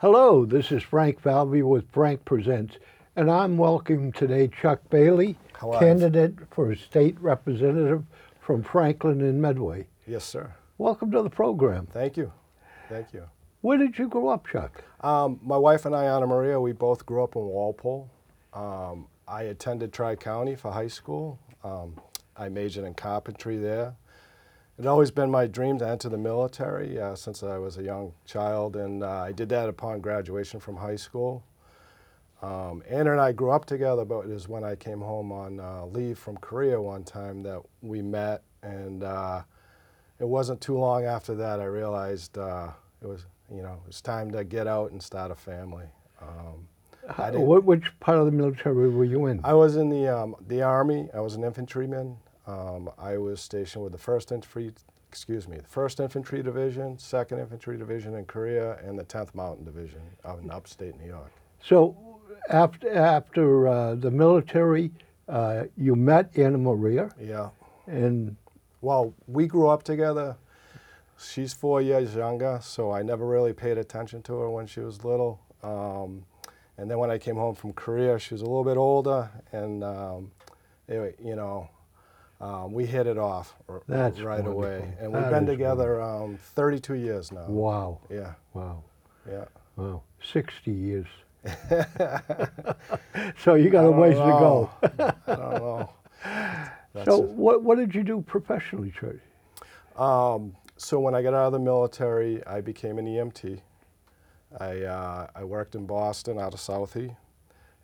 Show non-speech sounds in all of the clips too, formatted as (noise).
Hello, this is Frank Falvey with Frank Presents, and I'm welcoming today Chuck Bailey, you? candidate for state representative from Franklin and Medway. Yes, sir. Welcome to the program. Thank you. Thank you. Where did you grow up, Chuck? Um, my wife and I, Anna Maria, we both grew up in Walpole. Um, I attended Tri County for high school. Um, I majored in carpentry there. It always been my dream to enter the military uh, since I was a young child, and uh, I did that upon graduation from high school. Um, Anna and I grew up together, but it was when I came home on uh, leave from Korea one time that we met, and uh, it wasn't too long after that I realized uh, it was, you know, it was time to get out and start a family. Um, How- didn't- wh- which part of the military were you in? I was in the um, the army. I was an infantryman. Um, I was stationed with the first infantry, excuse me, the first infantry division, second infantry division in Korea, and the 10th Mountain Division out in upstate New York. so, after after uh, the military, uh, you met Anna Maria, Yeah. and Well, we grew up together. She's four years younger, so I never really paid attention to her when she was little. Um, and then when I came home from Korea, she was a little bit older, and um, anyway, you know, um, we hit it off r- right away. wonderful. And we've been together um, 32 years now. wow, Yeah, wow, yeah. wow, sixty years. (laughs) so you got a ways to go. (laughs) I don't know. That's So, it. what what did you do professionally, Chuck? Um, so when I got out of the military, I became an EMT. I, uh, I worked in Boston out of Southie.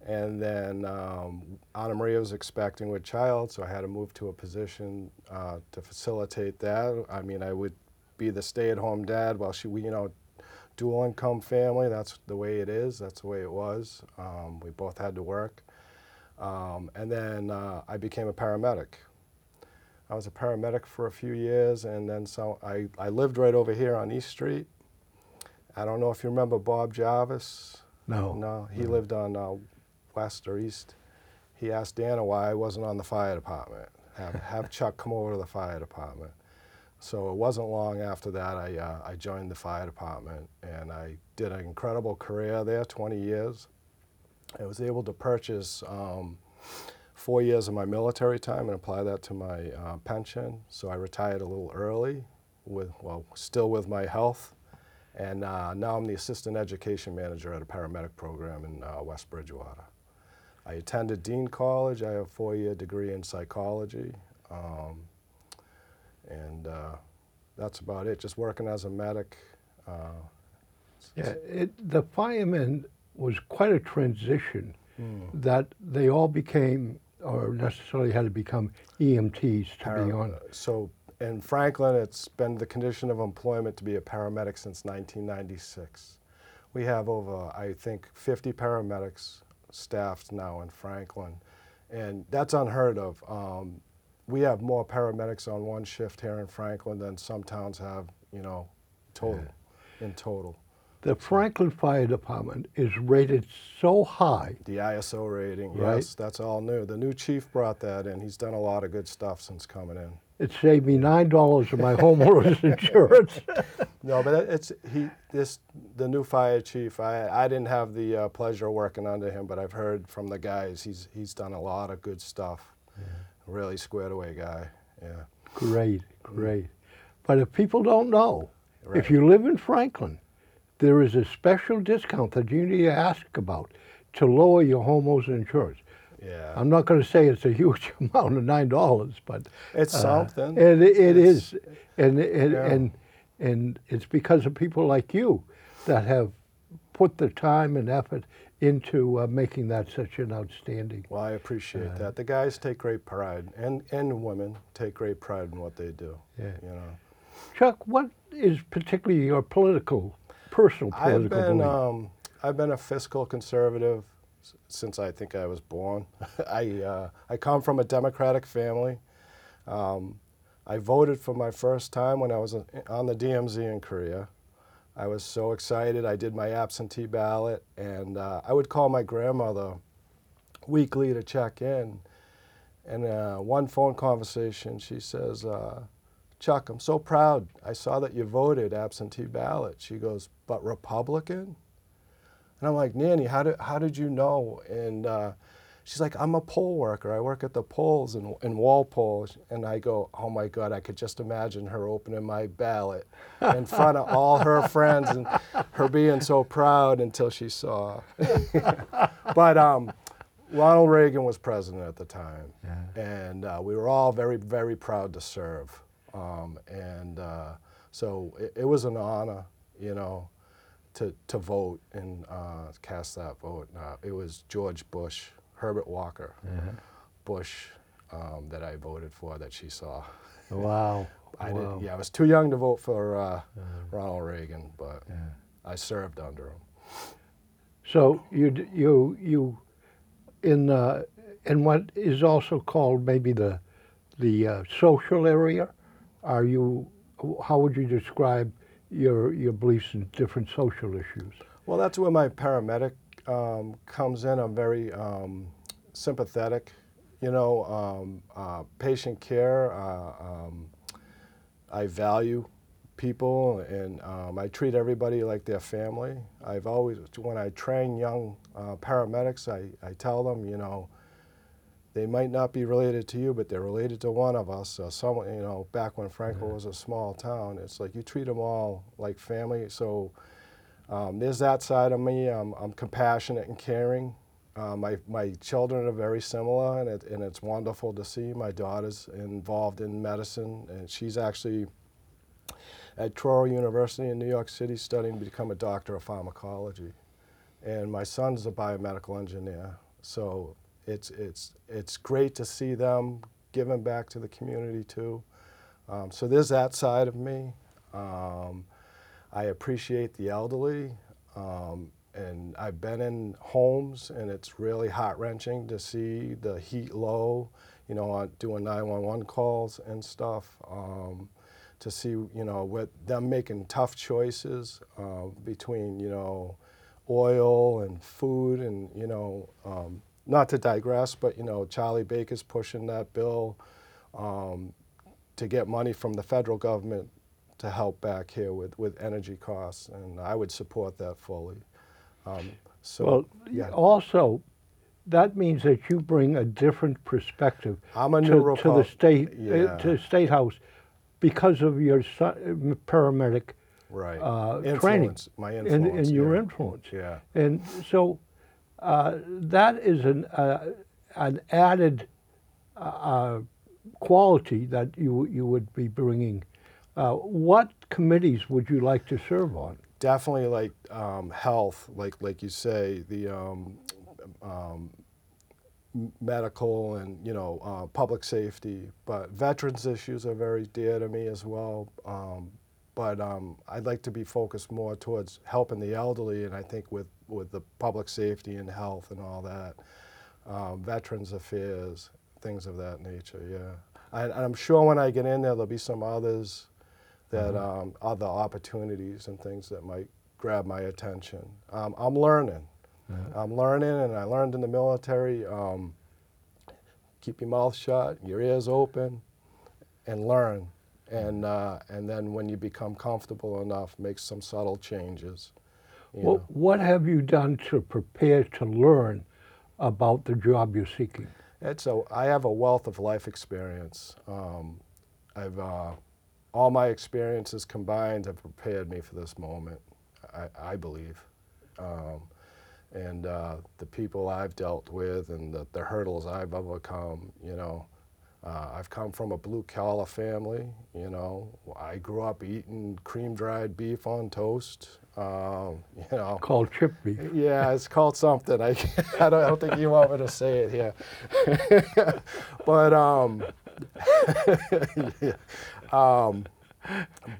And then um, Anna Maria was expecting with child, so I had to move to a position uh, to facilitate that. I mean, I would be the stay-at-home dad while she, you know, dual income family. That's the way it is. That's the way it was. Um, we both had to work. Um, and then uh, I became a paramedic. I was a paramedic for a few years, and then so I, I lived right over here on East Street. I don't know if you remember Bob Jarvis. No. No, he lived on uh, West or East. He asked Dana why I wasn't on the fire department. Have, have (laughs) Chuck come over to the fire department. So it wasn't long after that I, uh, I joined the fire department, and I did an incredible career there, 20 years. I was able to purchase um, four years of my military time and apply that to my uh, pension. So I retired a little early, with well, still with my health, and uh, now I'm the assistant education manager at a paramedic program in uh, West Bridgewater. I attended Dean College. I have a four-year degree in psychology, um, and uh, that's about it. Just working as a medic. Uh, Yeah, it, the firemen was quite a transition that they all became, or necessarily had to become EMTs to be honest. So in Franklin, it's been the condition of employment to be a paramedic since 1996. We have over, I think, 50 paramedics staffed now in Franklin, and that's unheard of. Um, we have more paramedics on one shift here in Franklin than some towns have, you know, total, in total. The Franklin Fire Department is rated so high. The ISO rating, Right. yes, that's all new. The new chief brought that in. He's done a lot of good stuff since coming in. It saved me nine dollars of my homeowner's (laughs) insurance. No, but it's he. This the new fire chief. I I didn't have the uh, pleasure of working under him, but I've heard from the guys. He's he's done a lot of good stuff. Really squared away guy. Yeah. Great, great. But if people don't know, Right. if you live in Franklin, there is a special discount that you need to ask about to lower your homeowner's insurance. Yeah. I'm not going to say it's a huge (laughs) amount of nine dollars, but It's uh, something. It, it It's- is, and and, Yeah. and and it's because of people like you that have put the time and effort into uh, making that such an outstanding. well, I appreciate that. The guys take great pride, and and women take great pride in what they do. Yeah. You know. Chuck, what is particularly your political, personal political I've been um, I've been a fiscal conservative since I think I was born. (laughs) I uh, I come from a Democratic family. Um, I voted for my first time when I was on the DMZ in Korea. I was so excited. I did my absentee ballot, and uh, I would call my grandmother weekly to check in. And uh, one phone conversation, she says, uh, Chuck, I'm so proud. I saw that you voted absentee ballot. She goes, but Republican? And I'm like, Nanny, how did, how did you know? And uh, she's like, I'm a poll worker. I work at the polls in, in Walpole. And I go, oh my God, I could just imagine her opening my ballot in front of all her (laughs) friends and her being so proud until she saw. (laughs) but um, Ronald Reagan was president at the time. And uh, we were all very, very proud to serve. Um, and uh, so it, it was an honor, you know, to, to vote and uh, cast that vote. Uh, it was George Bush, Herbert Walker Bush that I voted for that she saw. Wow. (laughs) I wow. didn't, yeah, I was too young to vote for uh, Ronald Reagan, but I served under him. So you you you in uh, in what is also called maybe the the uh, social area. Are you? How would you describe your your beliefs in different social issues? Well, that's where my paramedic um, comes in. I'm very um, sympathetic, you know, um, uh, patient care. Uh, um, I value people and um, I treat everybody like their family. I've always, when I train young uh, paramedics, I, I tell them, you know, they might not be related to you, but they're related to one of us. Uh, someone, you know, back when Franklin was a small town, it's like you treat them all like family. So um, there's that side of me. I'm, I'm compassionate and caring. Uh, my, my children are very similar, and, it, and it's wonderful to see. My daughter's involved in medicine, and she's actually at Touro University in New York City studying to become a doctor of pharmacology. And my son's a biomedical engineer. So it's, it's, it's great to see them giving back to the community too. Um, so there's that side of me. Um, I appreciate the elderly. Um, and I've been in homes, and it's really heart wrenching to see the heat low, you know, doing 911 calls and stuff. Um, to see, you know, with them making tough choices uh, between, you know, oil and food, and you know, um, not to digress, but you know, Charlie Baker's pushing that bill um, to get money from the federal government to help back here with, with energy costs, and I would support that fully. Um, so, well, yeah, also, that means that you bring a different perspective to, to the state uh, to state house because of your son, paramedic right. uh, training influence, my and, influence, and your yeah. influence. Yeah. And so uh, that is an, uh, an added uh, quality that you, you would be bringing. Uh, what committees would you like to serve on? definitely like um, health, like like you say, the um, um, medical and you know uh, public safety. But veterans issues are very dear to me as well. But um, I'd like to be focused more towards helping the elderly, and I think with with the public safety and health and all that, um, veterans affairs, things of that nature. Yeah, I, I'm sure when I get in there, there'll be some others that um, other opportunities and things that might grab my attention. Um, I'm learning. I'm learning, and I learned in the military. Um, keep your mouth shut, your ears open, and learn. And uh, and then when you become comfortable enough, make some subtle changes. You What, have you done to prepare to learn about the job you're seeking? So I have a wealth of life experience. Um, I've, uh, all my experiences combined have prepared me for this moment, I, I believe. Um, and uh, the people I've dealt with and the, the hurdles I've overcome, you know. Uh, I've come from a blue collar family, you know. I grew up eating cream dried beef on toast, um, (laughs) you know. Called chip beef. Yeah, it's called something. I, (laughs) I, don't, I don't think you want me to say it here. (laughs) but um, yeah. um,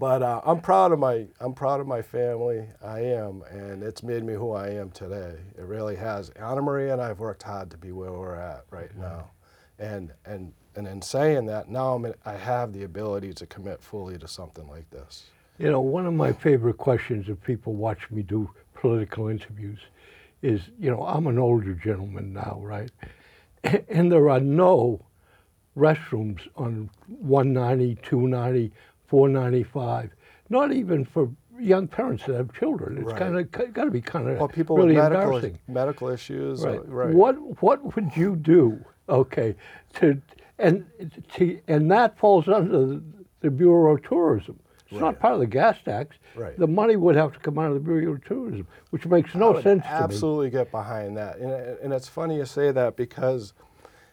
but uh, I'm proud of my I'm proud of my family. I am, and it's made me who I am today. It really has. Anna Marie and I've worked hard to be where we're at right now, and and and in saying that, now I'm I have the ability to commit fully to something like this. You know, one of my favorite questions if people watch me do political interviews is, you know, I'm an older gentleman now, right? And there are no restrooms on 190, 290, 495, not even for young parents that have children. It's Right. kind of got to be kind of Or people really with medical medical issues. uh, Right. right. What what would you do? Okay, to and to, and that falls under the, the Bureau of Tourism. It's not part of the gas tax. Right. The money would have to come out of the Bureau of Tourism, which makes I no would sense to me. absolutely get behind that. And, and it's funny you say that because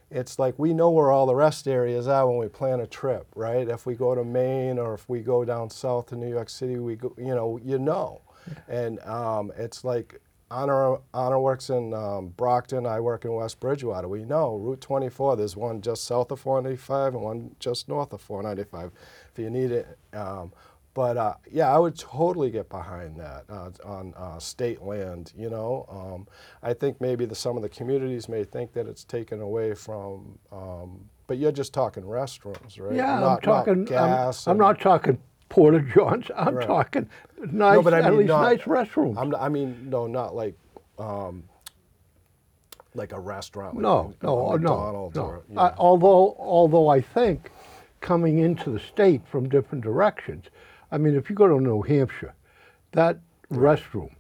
it's like we know where all the rest areas are when we plan a trip, right? If we go to Maine or if we go down south to New York City, we go, you know, you know. And um, it's like Honor, Honor works in um, Brockton, I work in West Bridgewater. We know Route 24, there's one just south of 495 and one just north of 495 if you need it. Um, but uh, yeah, I would totally get behind that uh, on uh, state land. You know, um, I think maybe the, some of the communities may think that it's taken away from. Um, but you're just talking restrooms, right? Yeah, Not- I'm talking. Not gas. I'm, I'm not talking porta johns. I'm Right. talking nice, but I at mean least not- nice restrooms. I'm, I mean, no, not like. Um, like a restaurant. Like no, a no, no, McDonald's no. Or, you Uh, know. although, although I think coming into the state from different directions, I mean, if you go to New Hampshire, that restroom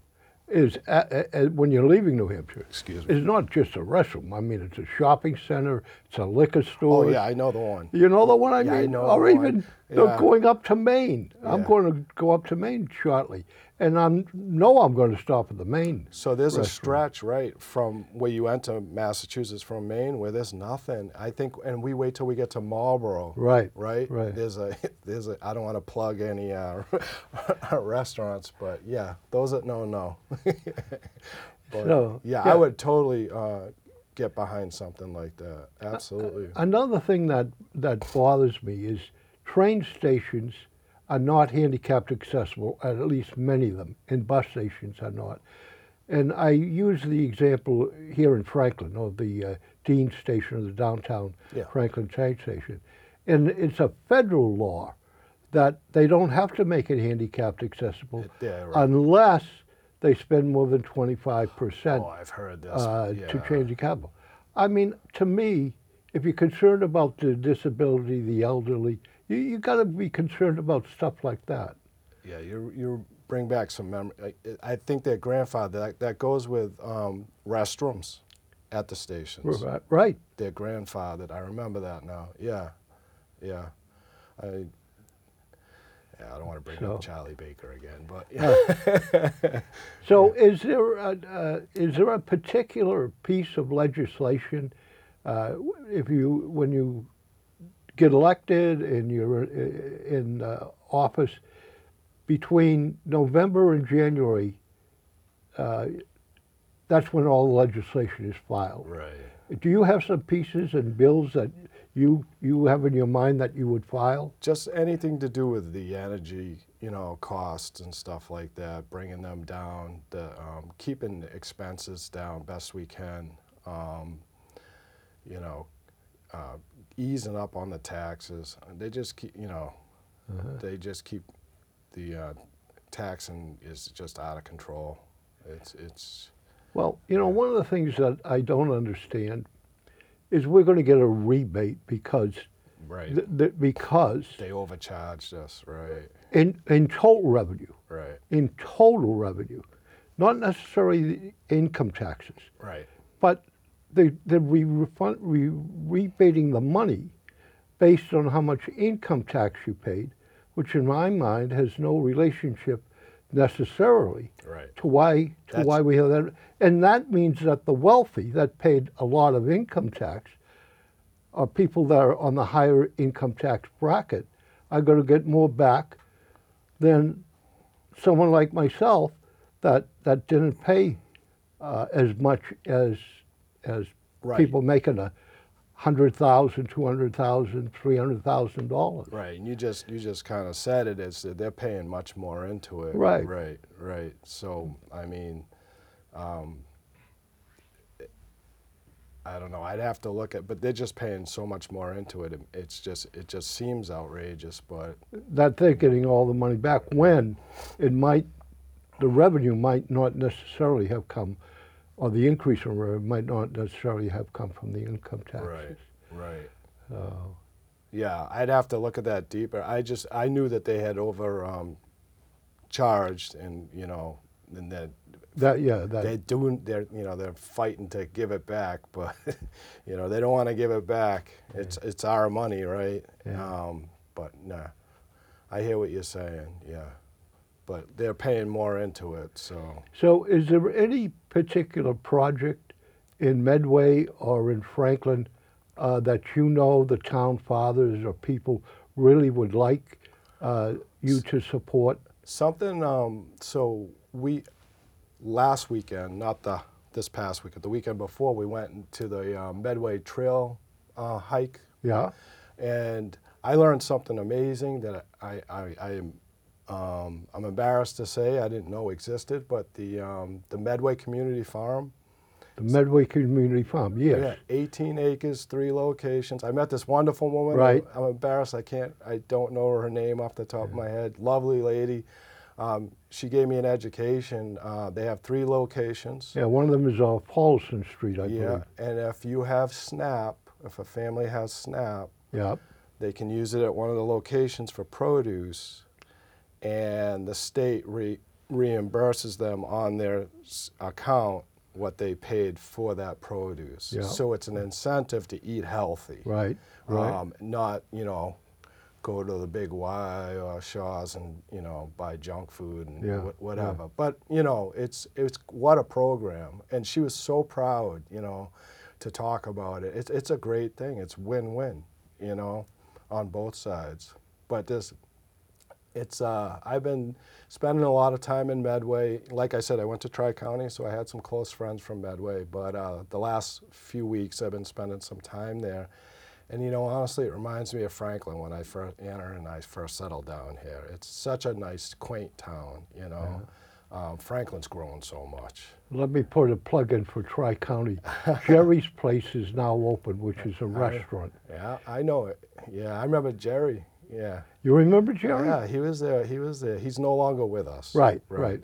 is at, at, at- when you're leaving New Hampshire. Excuse me. Is not just a restroom. I mean, it's a shopping center. It's a liquor store. Oh yeah, I know the one. You know the one I Yeah, I know or the one. even Yeah. going up to Maine. I'm going to go up to Maine shortly. And I know I'm going to stop at the Maine. So there's a stretch right from where you enter Massachusetts from Maine where there's nothing. I think, and we wait till we get to Marlboro. Right, Right. right. There's a (laughs) there's a. I don't want to plug any uh, (laughs) restaurants, but yeah, those are no no. (laughs) but So, yeah, yeah. I would totally uh, get behind something like that. Absolutely. Another thing that, that bothers me is train stations are not handicapped accessible, at least many of them, and bus stations are not. And I use the example here in Franklin of the uh, Dean Station of the downtown Yeah. Franklin train station. And it's a federal law that they don't have to make it handicapped accessible yeah, right. unless they spend more than 25% oh, I've heard this. uh, yeah. to change the capital. I mean, to me, if you're concerned about the disability, the elderly, you, you got to be concerned about stuff like that. Yeah, you you bring back some memory. I, I think that grandfather that that goes with um, restrooms at the stations. Right. Right. Their grandfather. I remember that now. Yeah, yeah. I. Yeah, I don't want to bring So- up Charlie Baker again, but (laughs) (laughs) yeah. So, is there a, uh, is there a particular piece of legislation, uh, if you when you get elected and you're uh, in uh, office, between November and January, uh, that's when all the legislation is filed. right. Do you have some pieces and bills that you you have in your mind that you would file? Just anything to do with the energy, you know, costs and stuff like that, bringing them down, the um, keeping expenses down best we can. Um, you know, uh, easing up on the taxes. They just keep, you know, they just keep the uh, taxing is just out of control. It's it's Well, you know, one of the things that I don't understand is we're going to get a rebate because right. th- th- because they overcharged us. Right. in in total revenue, Right. in total revenue, not necessarily the income taxes, Right. but they they re- refund, re- rebating the money based on how much income tax you paid, which in my mind has no relationship necessarily Right. to why to That's- why we have that, and that means that the wealthy that paid a lot of income tax, or people that are on the higher income tax bracket, are going to get more back than someone like myself that that didn't pay uh, as much as as Right. people making a hundred thousand, two hundred thousand, three hundred thousand dollars. Right, and you just you just kind of said it that they're paying much more into it. Right. right, right. So I mean, um, I don't know. I'd have to look at, but they're just paying so much more into it. it it's just it just seems outrageous, but that they're getting all the money back when it might, the revenue might not necessarily have come, or the increase in revenue might not necessarily have come from the income taxes. right, right. So, Yeah, I'd have to look at that deeper. I just I knew that they had over um, charged, and you know, and that That yeah, that they're doing, they're you know, they're fighting to give it back, (laughs) but you know, they don't want to give it back. It's it's our money, right? Yeah. Um, but nah, I hear what you're saying. Yeah, but they're paying more into it, so. So, is there any particular project in Medway or in Franklin uh, that you know the town fathers or people really would like uh, you to support? Something. Um, so we last weekend, not the this past weekend, the weekend before, we went to the uh, Medway Trail uh, hike, Yeah, and I learned something amazing that I I, I am. Um, I'm embarrassed to say I didn't know existed, but the um, the Medway Community Farm, the Medway Community Farm. Yes. yeah, 18 acres, three locations. I met this wonderful woman. Right. I'm embarrassed. I can't. I don't know her name off the top of my head. Lovely lady. Um, she gave me an education. Uh, they have three locations. Yeah, one of them is off Paulson Street, I Yeah, believe. and if you have SNAP, if a family has SNAP, Yeah. they can use it at one of the locations for produce, and the state re- reimburses them on their s- account what they paid for that produce. Yeah. So it's an incentive to eat healthy. Right. Right. Um, not, you know, go to the big Y or Shaw's and, you know, buy junk food and Yeah, wh- whatever. But, you know, it's, it's what a program. And she was so proud, you know, to talk about it. It's, it's a great thing. It's win-win, you know, on both sides. But this, it's, uh, I've been spending a lot of time in Medway. Like I said, I went to Tri-County, so I had some close friends from Medway. But uh, the last few weeks, I've been spending some time there. And you know, honestly, it reminds me of Franklin when I first, Anna and I first settled down here. It's such a nice, quaint town, you know. Um, Franklin's grown so much. Let me put a plug in for Tri County. (laughs) Jerry's Place is now open, which is a restaurant. Yeah, I know it. Yeah, I remember Jerry. Yeah. You remember Jerry? Yeah, he was there. He was there. He's no longer with us. Right, right.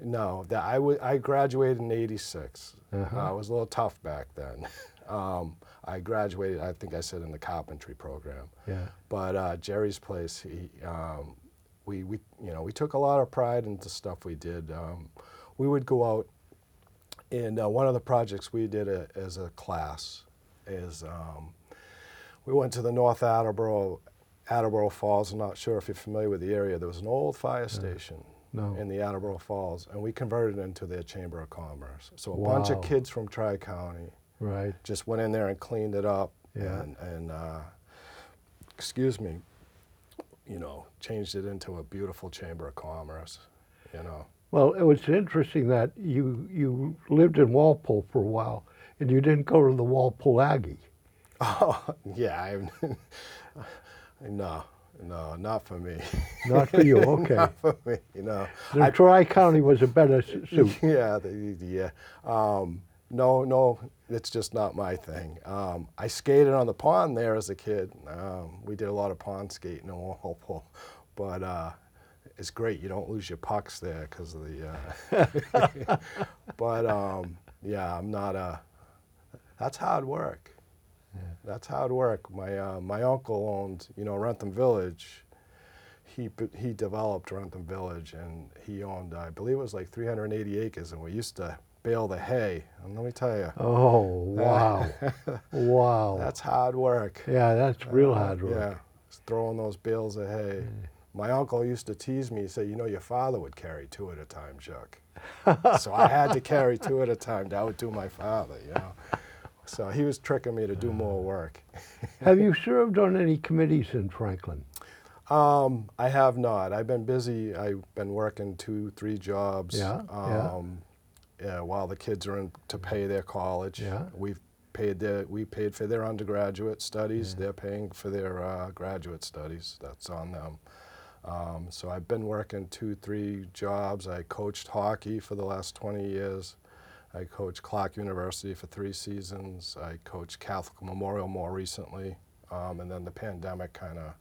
No, that I I graduated in '86. Uh-huh. Uh, it was a little tough back then. (laughs) um, I graduated. I think I said in the carpentry program. Yeah. But uh, Jerry's place, he, um, we, we, you know, we took a lot of pride in the stuff we did. Um, we would go out, and uh, one of the projects we did a, as a class is um, we went to the North Attleboro, Attleboro Falls. I'm not sure if you're familiar with the area. There was an old fire station No. in the Attleboro Falls, and we converted it into their Chamber of Commerce. So a bunch of kids from Tri County Right. just went in there and cleaned it up Yeah. and, and uh, excuse me, you know, changed it into a beautiful chamber of commerce, you know. Well, it was interesting that you you lived in Walpole for a while, and you didn't go to the Walpole Aggie. (laughs) Oh, yeah, I, (laughs) no, no, not for me. (laughs) Not for you, (laughs) okay. not for me, you know. The Tri County was a better suit. (laughs) yeah, the, yeah. Um, no, no, it's just not my thing. Um, I skated on the pond there as a kid. Um, we did a lot of pond skating in Walpole, but uh, it's great. You don't lose your pucks there because of the. Uh, but um, yeah, I'm not a. That's hard work. That's hard work. My uh, my uncle owned, you know, Wrentham Village. He he developed Wrentham Village, and he owned, I believe it was like 380 acres, and we used to bale the hay. And let me tell you, Oh wow, (laughs) wow. that's hard work. yeah, that's real Uh, hard work. Yeah, throwing those bales of hay. My uncle used to tease me. He said, "You know, your father would carry two at a time, Chuck." (laughs) so I had to carry two at a time That would do my father. You know, so he was tricking me to do more work. (laughs) Have you served on any committees in Franklin? Um, I have not. I've been busy. I've been working two, three jobs. Yeah, yeah. Um, yeah, while the kids are in to pay their college. Yeah. We've paid their we paid for their undergraduate studies. They're paying for their uh, graduate studies. That's on them. Um, so I've been working two, three jobs. I coached hockey for the last 20 years. I coached Clark University for three seasons. I coached Catholic Memorial more recently. Um, and then the pandemic kind of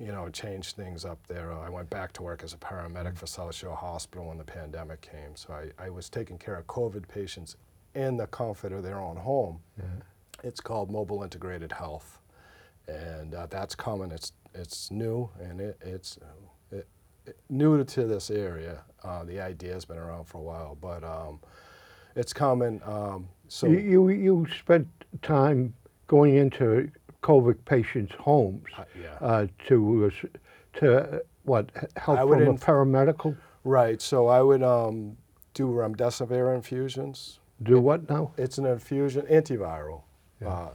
you know, changed things up there. I went back to work as a paramedic for South Shore Hospital when the pandemic came. So I, I was taking care of COVID patients in the comfort of their own home. It's called Mobile Integrated Health, and uh, that's coming. It's it's new and it, it's it, new to this area. Uh, the idea's been around for a while, but um, it's coming. Um, so You, you, you spent time going into COVID patients' homes Uh, yeah. uh, to, uh, to, uh, what, help I would from a paramedical? right. So I would um, do remdesivir infusions. Do what now? It's an infusion, antiviral Yeah. uh,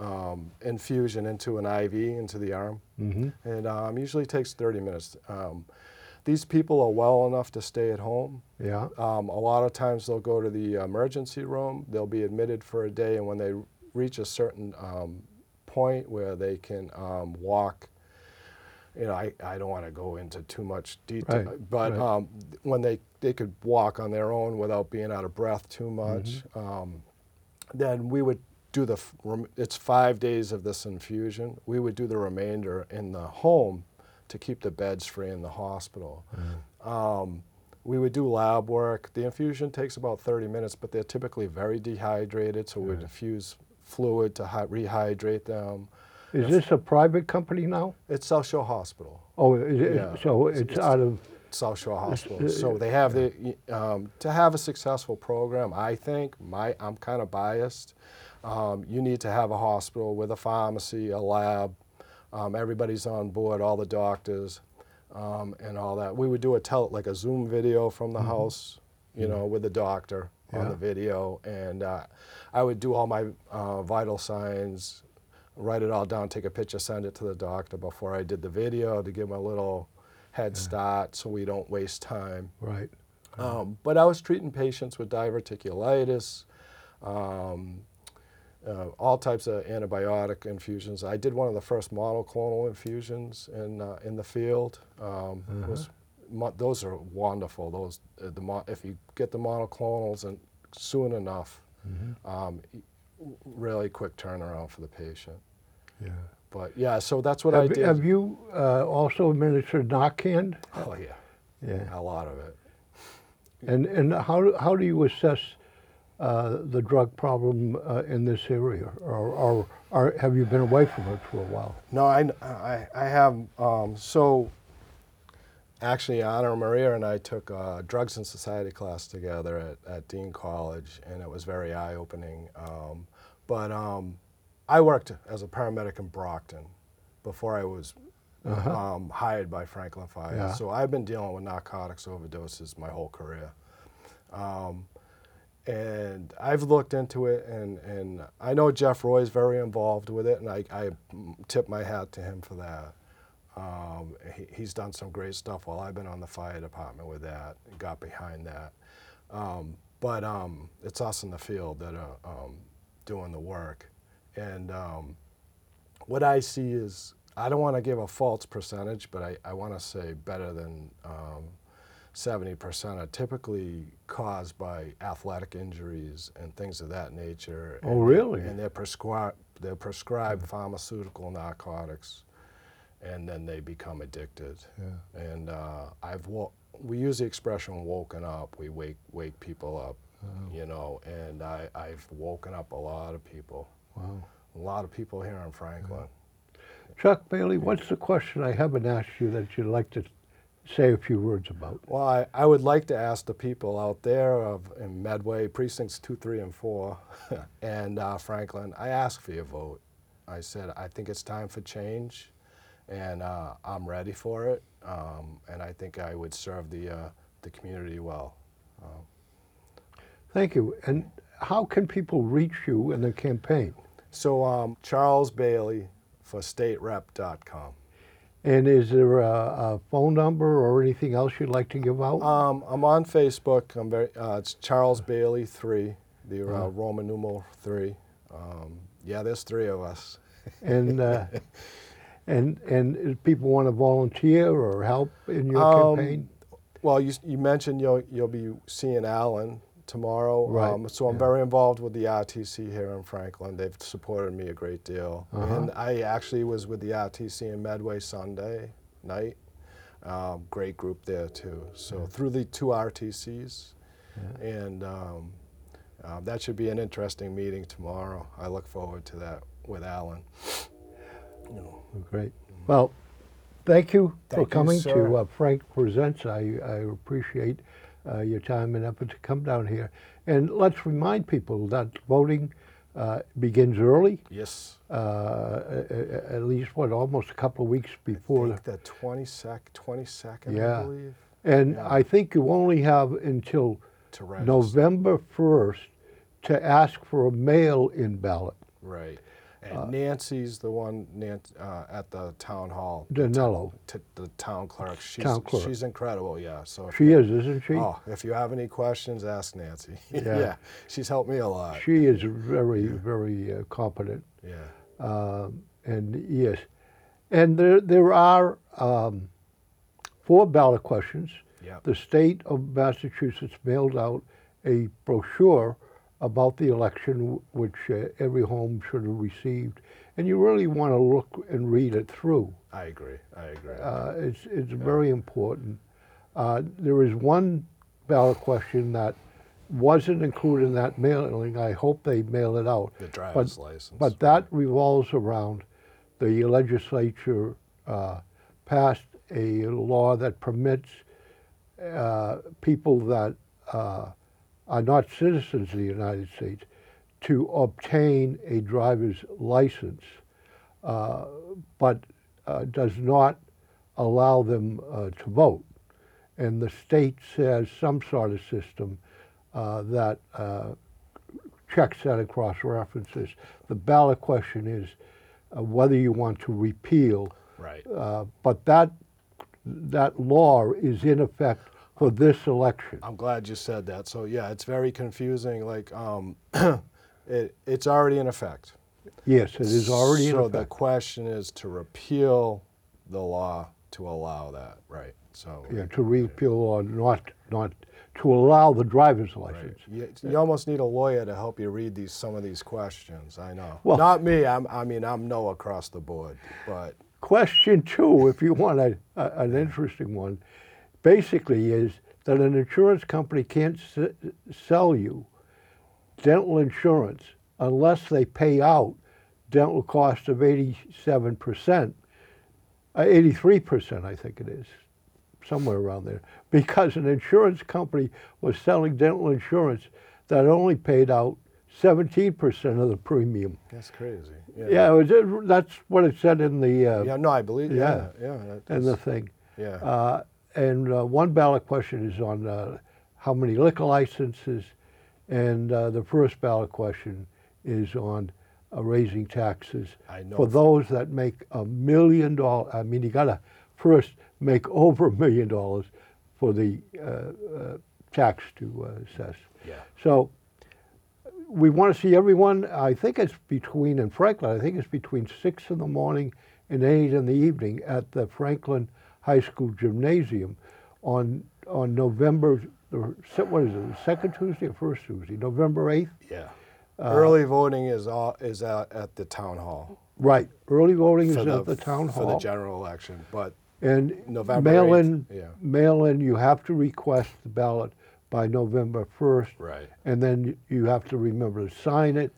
um, infusion into an IV into the arm. Mm-hmm. It um, usually takes 30 minutes. These people are well enough to stay at home. Yeah, Um, a lot of times they'll go to the emergency room, they'll be admitted for a day, and when they reach a certain um, point where they can um, walk, you know, I, I don't want to go into too much detail, Right, but right. um, when they, they could walk on their own without being out of breath too much, Mm-hmm. um, then we would do the, it's five days of this infusion. We would do the remainder in the home to keep the beds free in the hospital. Um, we would do lab work. The infusion takes about 30 minutes, but they're typically very dehydrated, so we'd infuse fluid to hy- rehydrate them. is this a private company now? It's South Shore Hospital. Oh, it, Yeah. so it's It's- out of, South Shore Hospital. So they have the um, to have a successful program. I think my I'm kind of biased. Um, you need to have a hospital with a pharmacy, a lab. Um, everybody's on board, all the doctors, um, and all that. We would do a tell like a Zoom video from the house, you know, with the doctor on the video, and uh, I would do all my uh, vital signs, write it all down, take a picture, send it to the doctor before I did the video to give him a little head start so we don't waste time. right, Um, but I was treating patients with diverticulitis, um, uh, all types of antibiotic infusions. I did one of the first monoclonal infusions in uh, in the field. Um, it was, mo- those are wonderful. Those uh, the mo- if you get the monoclonals and soon enough, um, really quick turnaround for the patient. yeah. But yeah, so that's what I Have, did. have you uh, also administered Narcan? oh yeah, Yeah. a lot of it. And, and how, how do you assess uh, the drug problem uh, in this area? Or, or, or have you been away from it for a while? No, I, I, I have, um, so actually Anna Maria and I took a drugs and society class together at, at Dean College and it was very eye-opening. Um, but um, I worked as a paramedic in Brockton before I was um, hired by Franklin Fire. Yeah. So I've been dealing with narcotics overdoses my whole career. Um, and I've looked into it, and, and I know Jeff Roy is very involved with it, and I, I tip my hat to him for that. Um, he, he's done some great stuff while I've been on the fire department with that, and got behind that. Um, but um, it's us in the field that are um, doing the work. And um, what I see is, I don't want to give a false percentage, but I, I want to say better than um, 70% are typically caused by athletic injuries and things of that nature. Oh, And- really? And they're prescribed, they're prescribed pharmaceutical narcotics, and then they become addicted. Yeah. And uh, I've wo- we use the expression "woken up." We wake wake people up, you know. And I, I've woken up a lot of people, Wow. a lot of people here in Franklin. Chuck Bailey, what's the question I haven't asked you that you'd like to say a few words about? Well, I, I would like to ask the people out there of in Medway precincts two, three, and four, (laughs) and uh, Franklin. I ask for your vote. I said I think it's time for change, and uh, I'm ready for it. Um, and I think I would serve the uh, the community well. Thank you. And how can people reach you in the campaign? So um, Charles Bailey for staterep.com. And is there a, a phone number or anything else you'd like to give out? Um, I'm on Facebook. I'm very. Uh, it's Charles Bailey three, the uh, Roman numeral three. Um, yeah, there's three of us. and uh, (laughs) and and people want to volunteer or help in your Um, campaign? Well, you, you mentioned you'll you'll be seeing Alan tomorrow. Right, Um, so I'm yeah. very involved with the RTC here in Franklin. They've supported me a great deal. Uh-huh. And I actually was with the RTC in Medway Sunday night. Um, great group there too. So through the two RTCs, and um, uh, that should be an interesting meeting tomorrow. I look forward to that with Alan. You know. Great. Well, thank you Thank for coming sir. to uh, Frank Presents. I, I appreciate uh, your time and effort to come down here. And let's remind people that voting uh, begins early, Yes. uh, a- a- at least, what, almost a couple of weeks before. I think the 22nd, 22nd Yeah. I believe, and yeah. I think you only have until. November 1st to ask for a mail-in ballot. Right. And Uh, Nancy's the one Nancy, uh, at the town hall. Danello. T- the town clerk. She's, Town clerk. She's incredible, yeah. So She you- is, isn't she? Oh, if you have any questions, ask Nancy. (laughs) Yeah. she's helped me a lot. She is very, very uh, competent. yeah. Um, and yes, and there there are um, four ballot questions. Yeah. The state of Massachusetts mailed out a brochure about the election, which uh, every home should have received, and you really want to look and read it through. I agree. I agree. Uh, it's it's very important. Uh, there is one ballot question that wasn't included in that mailing. I hope they mail it out. the driver's but, license. But that revolves around the legislature uh, passed a law that permits uh, people that uh, are not citizens of the United States to obtain a driver's license, uh, but uh, does not allow them uh, to vote. And the state says some sort of system uh, that uh, checks that across references. The ballot question is uh, whether you want to repeal, right. uh, but that that law is in effect for this election. I'm glad you said that. So yeah, it's very confusing. Like, um, (clears throat) it, it's already in effect. Yes, it is already so in the question is to repeal the law to allow that, right? So Yeah, to repeal or not not to allow the driver's right. license. You, you almost need a lawyer to help you read these some of these questions. I know. Well- Not me. I'm, I mean, I'm no across the board, but Question two, if you want a, a, an interesting one, basically is that an insurance company can't s- sell you dental insurance unless they pay out dental costs of 87%, uh, 83%, I think it is, somewhere around there, because an insurance company was selling dental insurance that only paid out 17% of the premium. that's crazy. Yeah. Yeah, it was, that's what it said in the uh, Yeah. No, I believe. Yeah. Yeah. Yeah. in the thing. yeah. Uh, and uh, one ballot question is on uh, how many liquor licenses, and uh, the first ballot question is on uh, raising taxes for those that make a million dollars. I mean, you gotta first make (laughs) over a million dollars for the uh, uh, tax to uh, assess. yeah. So we want to see everyone. I think it's between in Franklin. I think it's between six in the morning and eight in the evening at the Franklin High School gymnasium on on November. the What is it? The second Tuesday or first Tuesday? November eighth. Yeah. Uh, Early voting is all, is at, at the town hall. Right. Early voting is for at the town hall for the general election, but and November mail 8th, in. yeah. Mail in. You have to request the ballot by November first. right. and then you have to remember to sign it,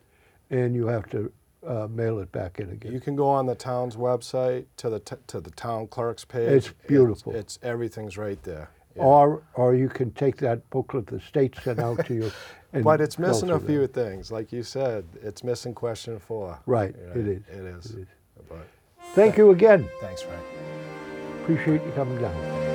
and you have to uh, mail it back in again. You can go on the town's website to the t- to the town clerk's page. It's beautiful. It's, everything's right there. Yeah. Or, or you can take that booklet the state sent out to you. (laughs) But it's missing a few that. things, like you said. It's missing question four. Right, it is. It is. It is. But Thank you again. thanks, Frank. Appreciate you coming down.